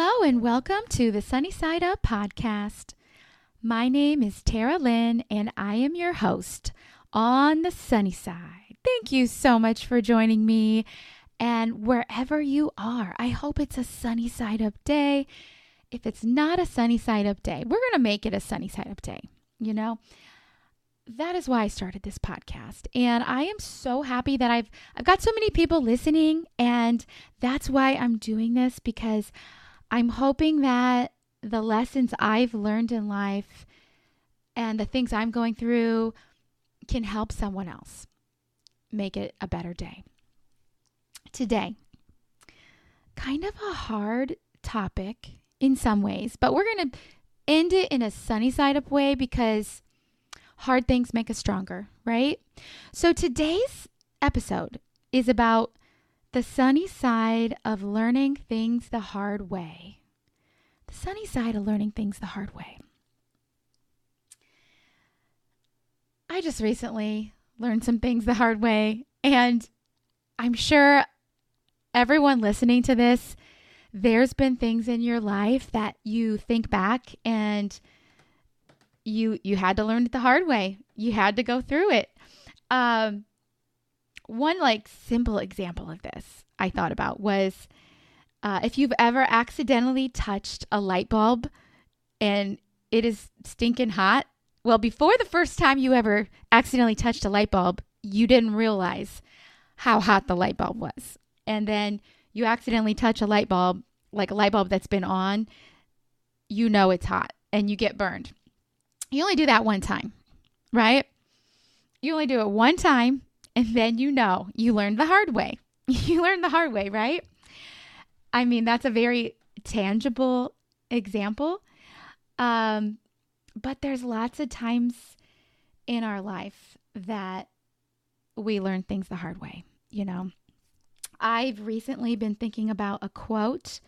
Hello, and welcome to the Sunny Side Up podcast. My name is Tara Lynn, and I am your host on the sunny side. Thank you so much for joining me. And wherever you are, I hope it's a sunny side up day. If it's not a sunny side up day, we're going to make it a sunny side up day. You know, that is why I started this podcast. And I am so happy that I've I've got so many people listening and that's why I'm doing this because I'm hoping that the lessons I've learned in life and the things I'm going through can help someone else make it a better day. Today, kind of a hard topic in some ways, but we're going to end it in a sunny side up way because hard things make us stronger, right? So today's episode is about the sunny side of learning things the hard way. The sunny side of learning things the hard way. I just recently learned some things the hard way, and I'm sure everyone listening to this, there's been things in your life that you think back and you you had to learn it the hard way. You had to go through it. Um, one like simple example of this I thought about was uh, if you've ever accidentally touched a light bulb and it is stinking hot. Well, before the first time you ever accidentally touched a light bulb, you didn't realize how hot the light bulb was. And then you accidentally touch a light bulb, like a light bulb that's been on, you know it's hot and you get burned. You only do that one time, right? You only do it one time and then you know you learned the hard way. you learned the hard way, right? I mean, that's a very tangible example. Um, but there's lots of times in our life that we learn things the hard way, you know. I've recently been thinking about a quote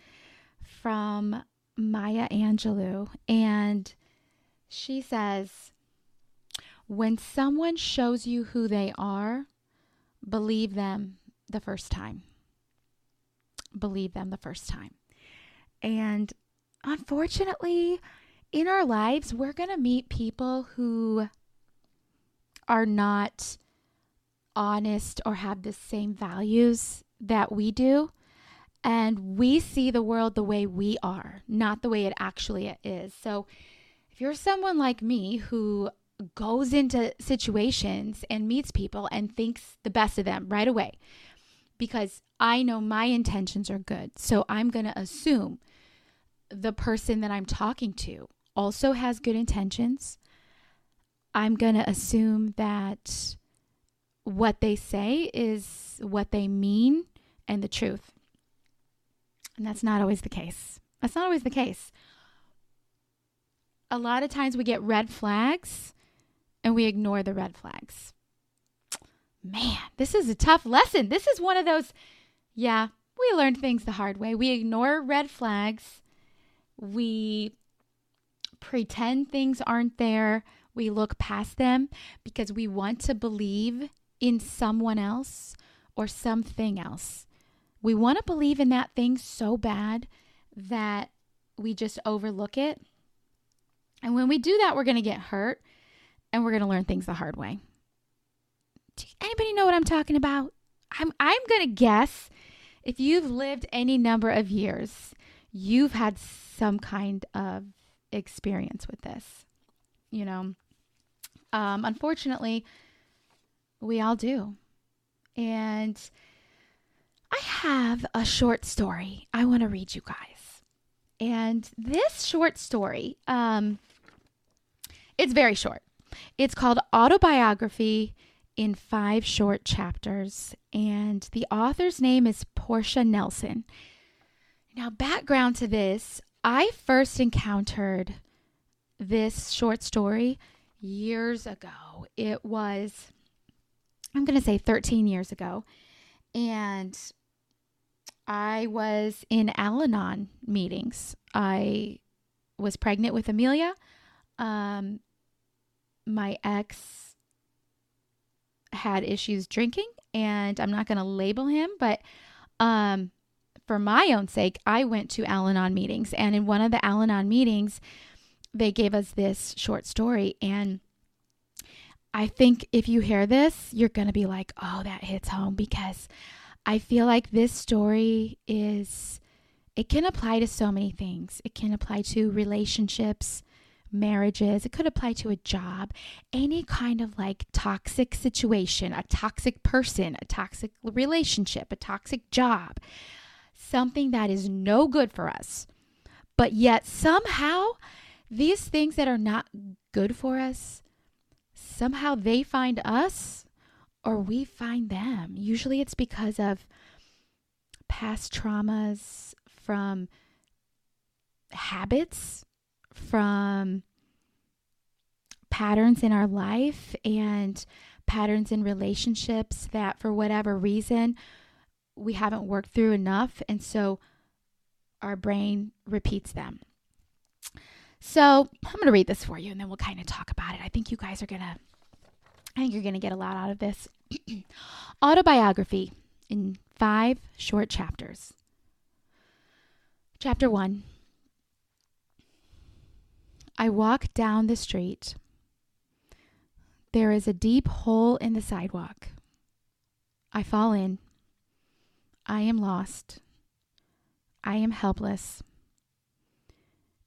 from Maya Angelou, and she says, When someone shows you who they are, believe them the first time. Believe them the first time. And unfortunately, in our lives, we're going to meet people who are not honest or have the same values that we do. And we see the world the way we are, not the way it actually is. So if you're someone like me who goes into situations and meets people and thinks the best of them right away, because I know my intentions are good. So I'm going to assume the person that I'm talking to also has good intentions. I'm going to assume that what they say is what they mean and the truth. And that's not always the case. That's not always the case a lot of times we get red flags and we ignore the red flags. Man, this is a tough lesson. This is one of those, yeah, we learn things the hard way. We ignore red flags. We pretend things aren't there. We look past them because we want to believe in someone else or something else. We want to believe in that thing so bad that we just overlook it and when we do that, we're going to get hurt and we're going to learn things the hard way. Do anybody know what I'm talking about? I'm I'm going to guess if you've lived any number of years, you've had some kind of experience with this. You know, um, unfortunately, we all do. And I have a short story I want to read you guys. And this short story, um, it's very short. It's called Autobiography in Five Short Chapters, and the author's name is Portia Nelson. Now, background to this I first encountered this short story years ago. It was, I'm going to say 13 years ago. And I was in Al Anon meetings. I was pregnant with Amelia. Um, my ex had issues drinking and I'm not going to label him, but um for my own sake, I went to Al Anon meetings. And in one of the Al Anon meetings, they gave us this short story. And I think if you hear this, you're going to be like, oh, that hits home because I feel like this story is, it can apply to so many things. It can apply to relationships, marriages, it could apply to a job, any kind of like toxic situation, a toxic person, a toxic relationship, a toxic job, something that is no good for us. But yet somehow these things that are not good for us, somehow they find us or we find them. Usually it's because of past traumas from habits from patterns in our life and patterns in relationships that, for whatever reason, we haven't worked through enough. And so our brain repeats them. So I'm going to read this for you and then we'll kind of talk about it. I think you guys are going to, I think you're going to get a lot out of this. Autobiography in five short chapters. Chapter one I walk down the street. There is a deep hole in the sidewalk. I fall in. I am lost. I am helpless.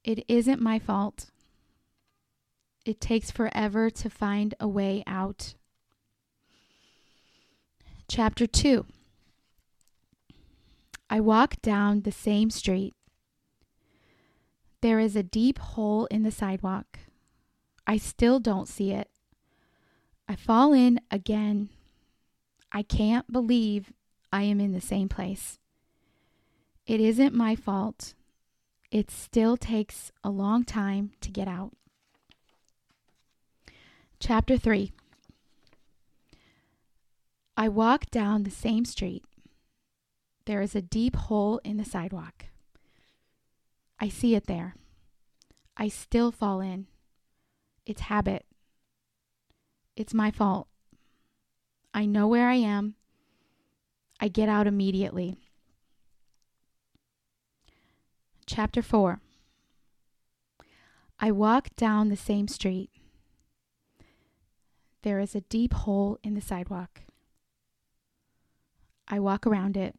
It isn't my fault. It takes forever to find a way out. Chapter 2 I walk down the same street. There is a deep hole in the sidewalk. I still don't see it. I fall in again. I can't believe I am in the same place. It isn't my fault. It still takes a long time to get out. Chapter 3 I walk down the same street. There is a deep hole in the sidewalk. I see it there. I still fall in. It's habit. It's my fault. I know where I am. I get out immediately. Chapter 4 I walk down the same street. There is a deep hole in the sidewalk. I walk around it.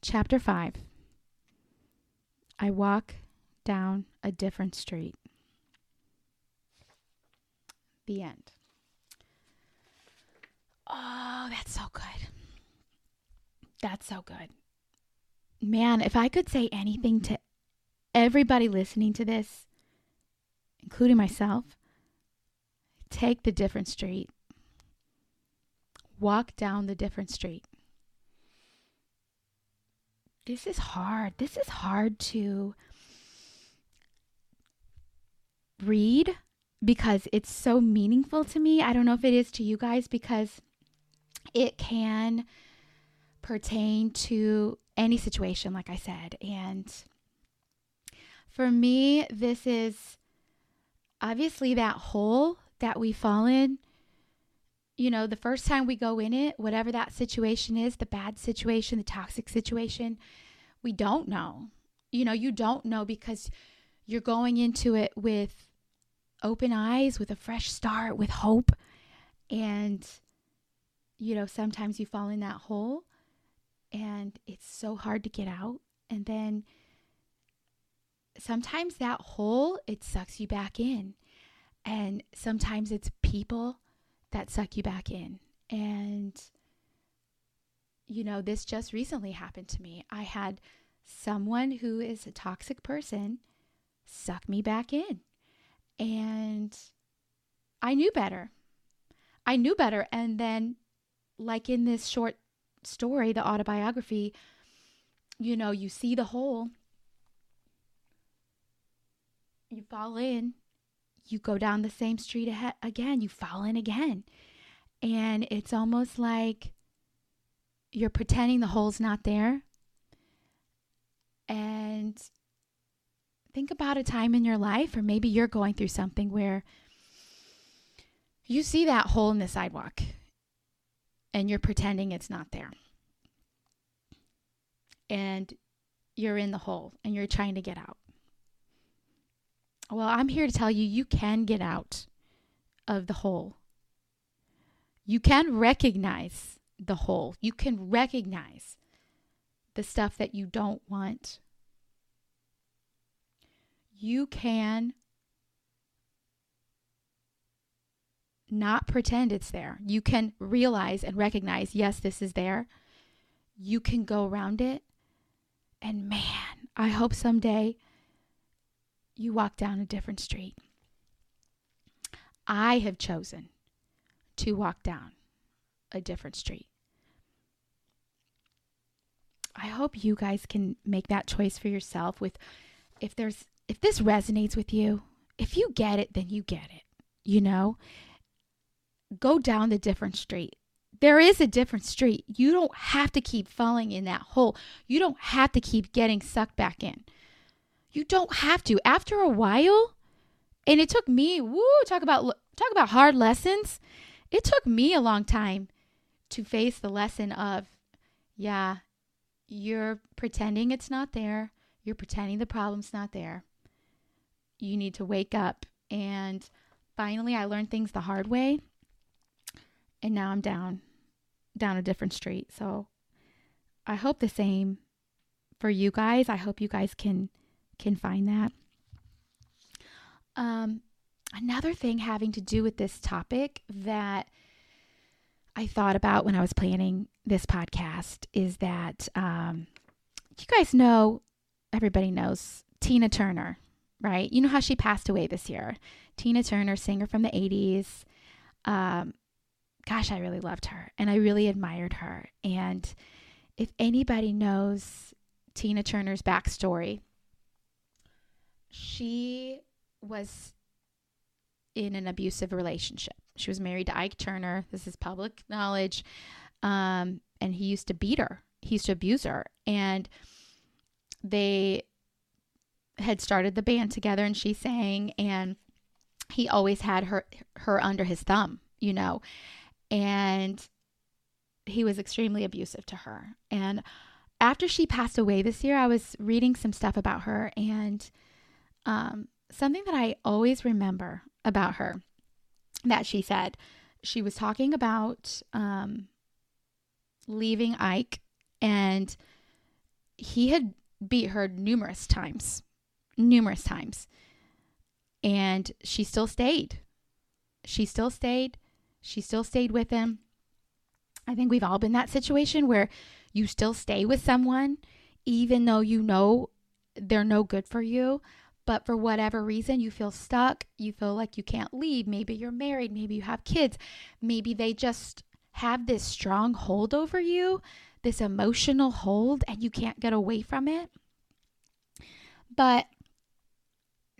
Chapter 5 I walk down a different street. The end. Oh, that's so good. That's so good. Man, if I could say anything to everybody listening to this, including myself, take the different street. Walk down the different street this is hard. This is hard to read because it's so meaningful to me. I don't know if it is to you guys because it can pertain to any situation, like I said. And for me, this is obviously that hole that we fall in you know, the first time we go in it, whatever that situation is, the bad situation, the toxic situation, we don't know. You know, you don't know because you're going into it with open eyes, with a fresh start, with hope. And, you know, sometimes you fall in that hole and it's so hard to get out. And then sometimes that hole, it sucks you back in. And sometimes it's people that suck you back in. And, you know, this just recently happened to me. I had someone who is a toxic person suck me back in. And I knew better. I knew better. And then, like in this short story, the autobiography, you know, you see the hole, you fall in, you go down the same street ahead again, you fall in again. And it's almost like you're pretending the hole's not there. And think about a time in your life, or maybe you're going through something where you see that hole in the sidewalk and you're pretending it's not there. and you're in the hole and you're trying to get out. Well, I'm here to tell you you can get out of the hole. You can recognize the hole. You can recognize the stuff that you don't want. You can not pretend it's there. You can realize and recognize, yes, this is there. You can go around it. And man, I hope someday you walk down a different street. I have chosen to walk down a different street. I hope you guys can make that choice for yourself with if there's if this resonates with you, if you get it, then you get it. You know? Go down the different street. There is a different street. You don't have to keep falling in that hole. You don't have to keep getting sucked back in. You don't have to. After a while, and it took me, woo, talk about talk about hard lessons. It took me a long time to face the lesson of, yeah, you're pretending it's not there. You're pretending the problem's not there. You need to wake up. And finally, I learned things the hard way. And now I'm down, down a different street. So I hope the same for you guys. I hope you guys can can find that. Um, another thing having to do with this topic that I thought about when I was planning this podcast is that um, you guys know, everybody knows Tina Turner, right? You know how she passed away this year. Tina Turner, singer from the 80s. Um, gosh, I really loved her and I really admired her. And if anybody knows Tina Turner's backstory, she was in an abusive relationship. She was married to Ike Turner. This is public knowledge. Um, and he used to beat her, he used to abuse her. And they had started the band together and she sang and he always had her her under his thumb, you know. And he was extremely abusive to her. And after she passed away this year, I was reading some stuff about her and um, something that I always remember about her that she said she was talking about um, leaving Ike and he had beat her numerous times, numerous times. And she still stayed. She still stayed. She still stayed with him. I think we've all been that situation where you still stay with someone even though you know they're no good for you but for whatever reason you feel stuck, you feel like you can't leave. Maybe you're married, maybe you have kids, maybe they just have this strong hold over you, this emotional hold, and you can't get away from it. But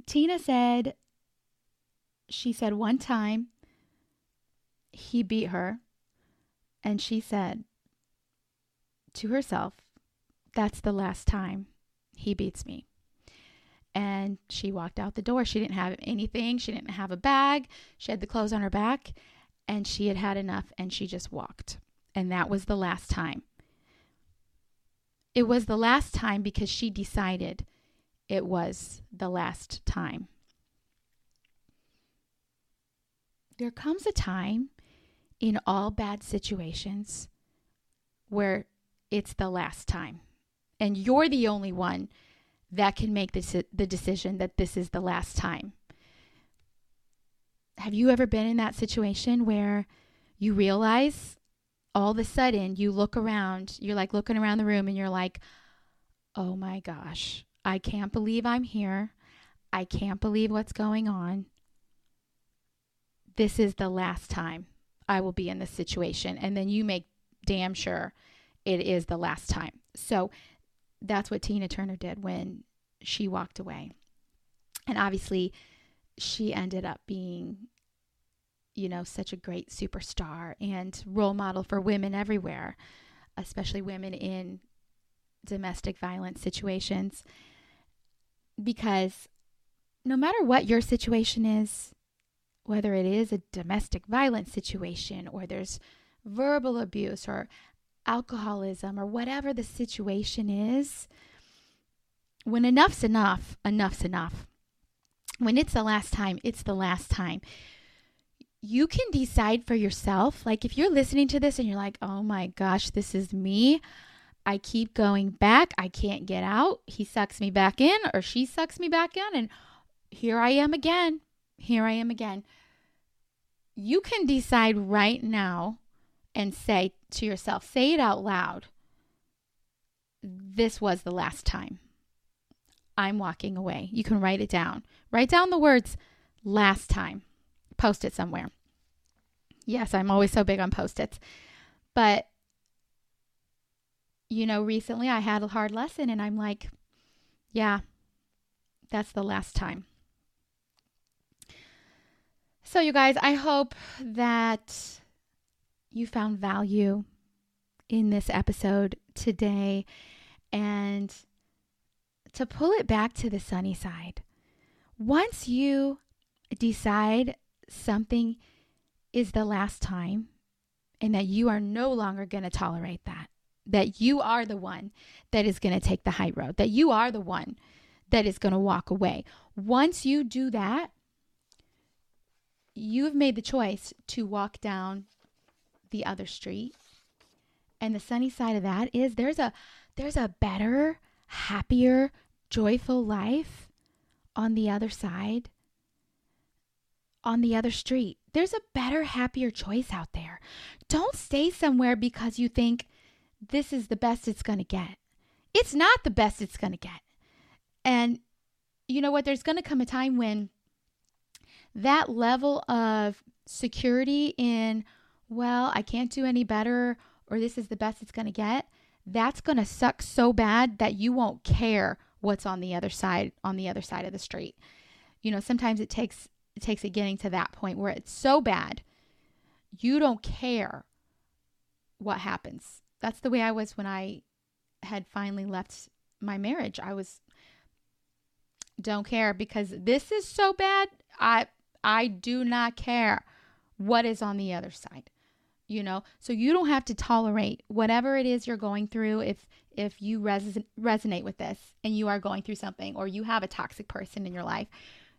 Tina said, she said one time he beat her, and she said to herself, That's the last time he beats me and she walked out the door. She didn't have anything, she didn't have a bag, she had the clothes on her back, and she had had enough and she just walked. And that was the last time. It was the last time because she decided it was the last time. There comes a time in all bad situations where it's the last time. And you're the only one that can make this, the decision that this is the last time. Have you ever been in that situation where you realize all of a sudden you look around, you're like looking around the room and you're like, oh my gosh, I can't believe I'm here. I can't believe what's going on. This is the last time I will be in this situation. And then you make damn sure it is the last time. So that's what Tina Turner did when she walked away. And obviously, she ended up being, you know, such a great superstar and role model for women everywhere, especially women in domestic violence situations. Because no matter what your situation is, whether it is a domestic violence situation or there's verbal abuse or alcoholism or whatever the situation is, when enough's enough, enough's enough. When it's the last time, it's the last time. You can decide for yourself. Like if you're listening to this and you're like, oh my gosh, this is me. I keep going back. I can't get out. He sucks me back in or she sucks me back in. And here I am again. Here I am again. You can decide right now and say to yourself, say it out loud. This was the last time. I'm walking away. You can write it down. Write down the words last time. Post it somewhere. Yes, I'm always so big on post its. But, you know, recently I had a hard lesson and I'm like, yeah, that's the last time. So, you guys, I hope that you found value in this episode today and to pull it back to the sunny side. Once you decide something is the last time and that you are no longer going to tolerate that, that you are the one that is going to take the high road, that you are the one that is going to walk away. Once you do that, you've made the choice to walk down the other street. And the sunny side of that is there's a there's a better, happier, joyful life on the other side, on the other street. There's a better, happier choice out there. Don't stay somewhere because you think this is the best it's going to get. It's not the best it's going to get. And you know what? There's going to come a time when that level of security in, well, I can't do any better or this is the best it's going to get, that's going to suck so bad that you won't care what's on the other side on the other side of the street. You know, sometimes it takes it takes getting to that point where it's so bad you don't care what happens. That's the way I was when I had finally left my marriage. I was don't care because this is so bad. I I do not care what is on the other side you know? So you don't have to tolerate whatever it is you're going through if if you res- resonate with this and you are going through something or you have a toxic person in your life.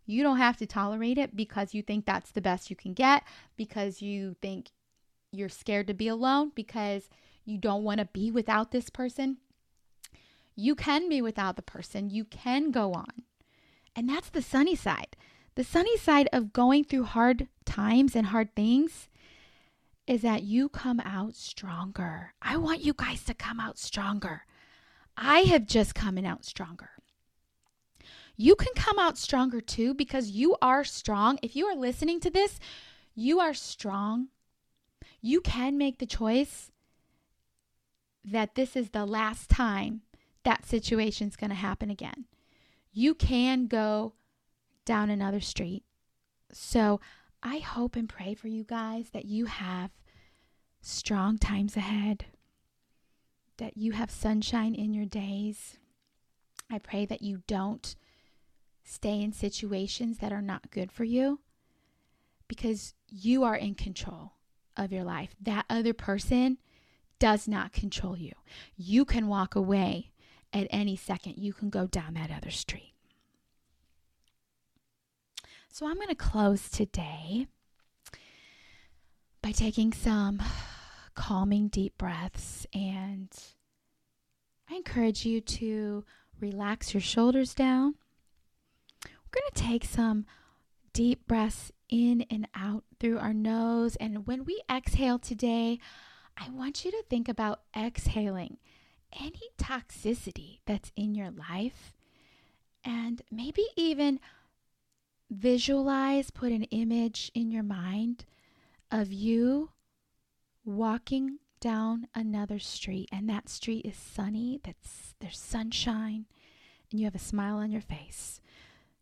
You don't have to tolerate it because you think that's the best you can get because you think you're scared to be alone because you don't want to be without this person. You can be without the person. You can go on. And that's the sunny side. The sunny side of going through hard times and hard things is that you come out stronger. I want you guys to come out stronger. I have just coming out stronger. You can come out stronger too because you are strong. If you are listening to this, you are strong. You can make the choice that this is the last time that situation is going to happen again. You can go down another street. So I hope and pray for you guys that you have strong times ahead, that you have sunshine in your days. I pray that you don't stay in situations that are not good for you because you are in control of your life. That other person does not control you. You can walk away at any second, you can go down that other street. So I'm going to close today by taking some calming deep breaths. And I encourage you to relax your shoulders down. We're going to take some deep breaths in and out through our nose. And when we exhale today, I want you to think about exhaling any toxicity that's in your life and maybe even visualize, put an image in your mind of you walking down another street and that street is sunny, that's there's sunshine and you have a smile on your face.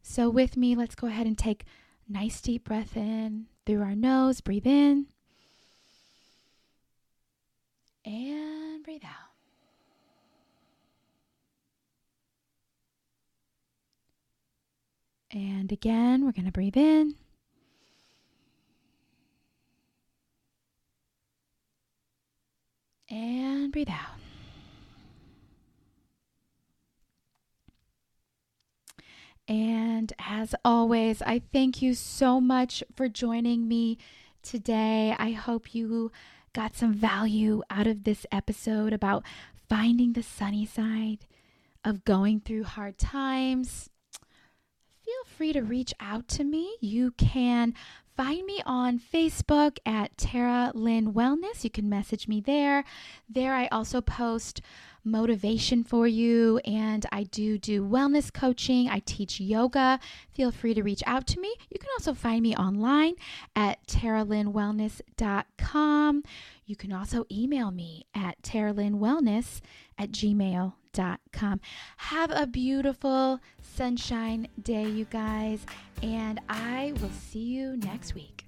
So with me, let's go ahead and take nice deep breath in through our nose, breathe in and breathe out. And again, we're going to breathe in. And breathe out. And as always, I thank you so much for joining me today. I hope you got some value out of this episode about finding the sunny side of going through hard times. Feel free to reach out to me. You can find me on Facebook at Tara Lynn Wellness. You can message me there. There, I also post motivation for you and I do do wellness coaching. I teach yoga. Feel free to reach out to me. You can also find me online at taralynnwellness.com. You can also email me at taralynnwellness at gmail.com. Have a beautiful sunshine day, you guys, and I will see you next week.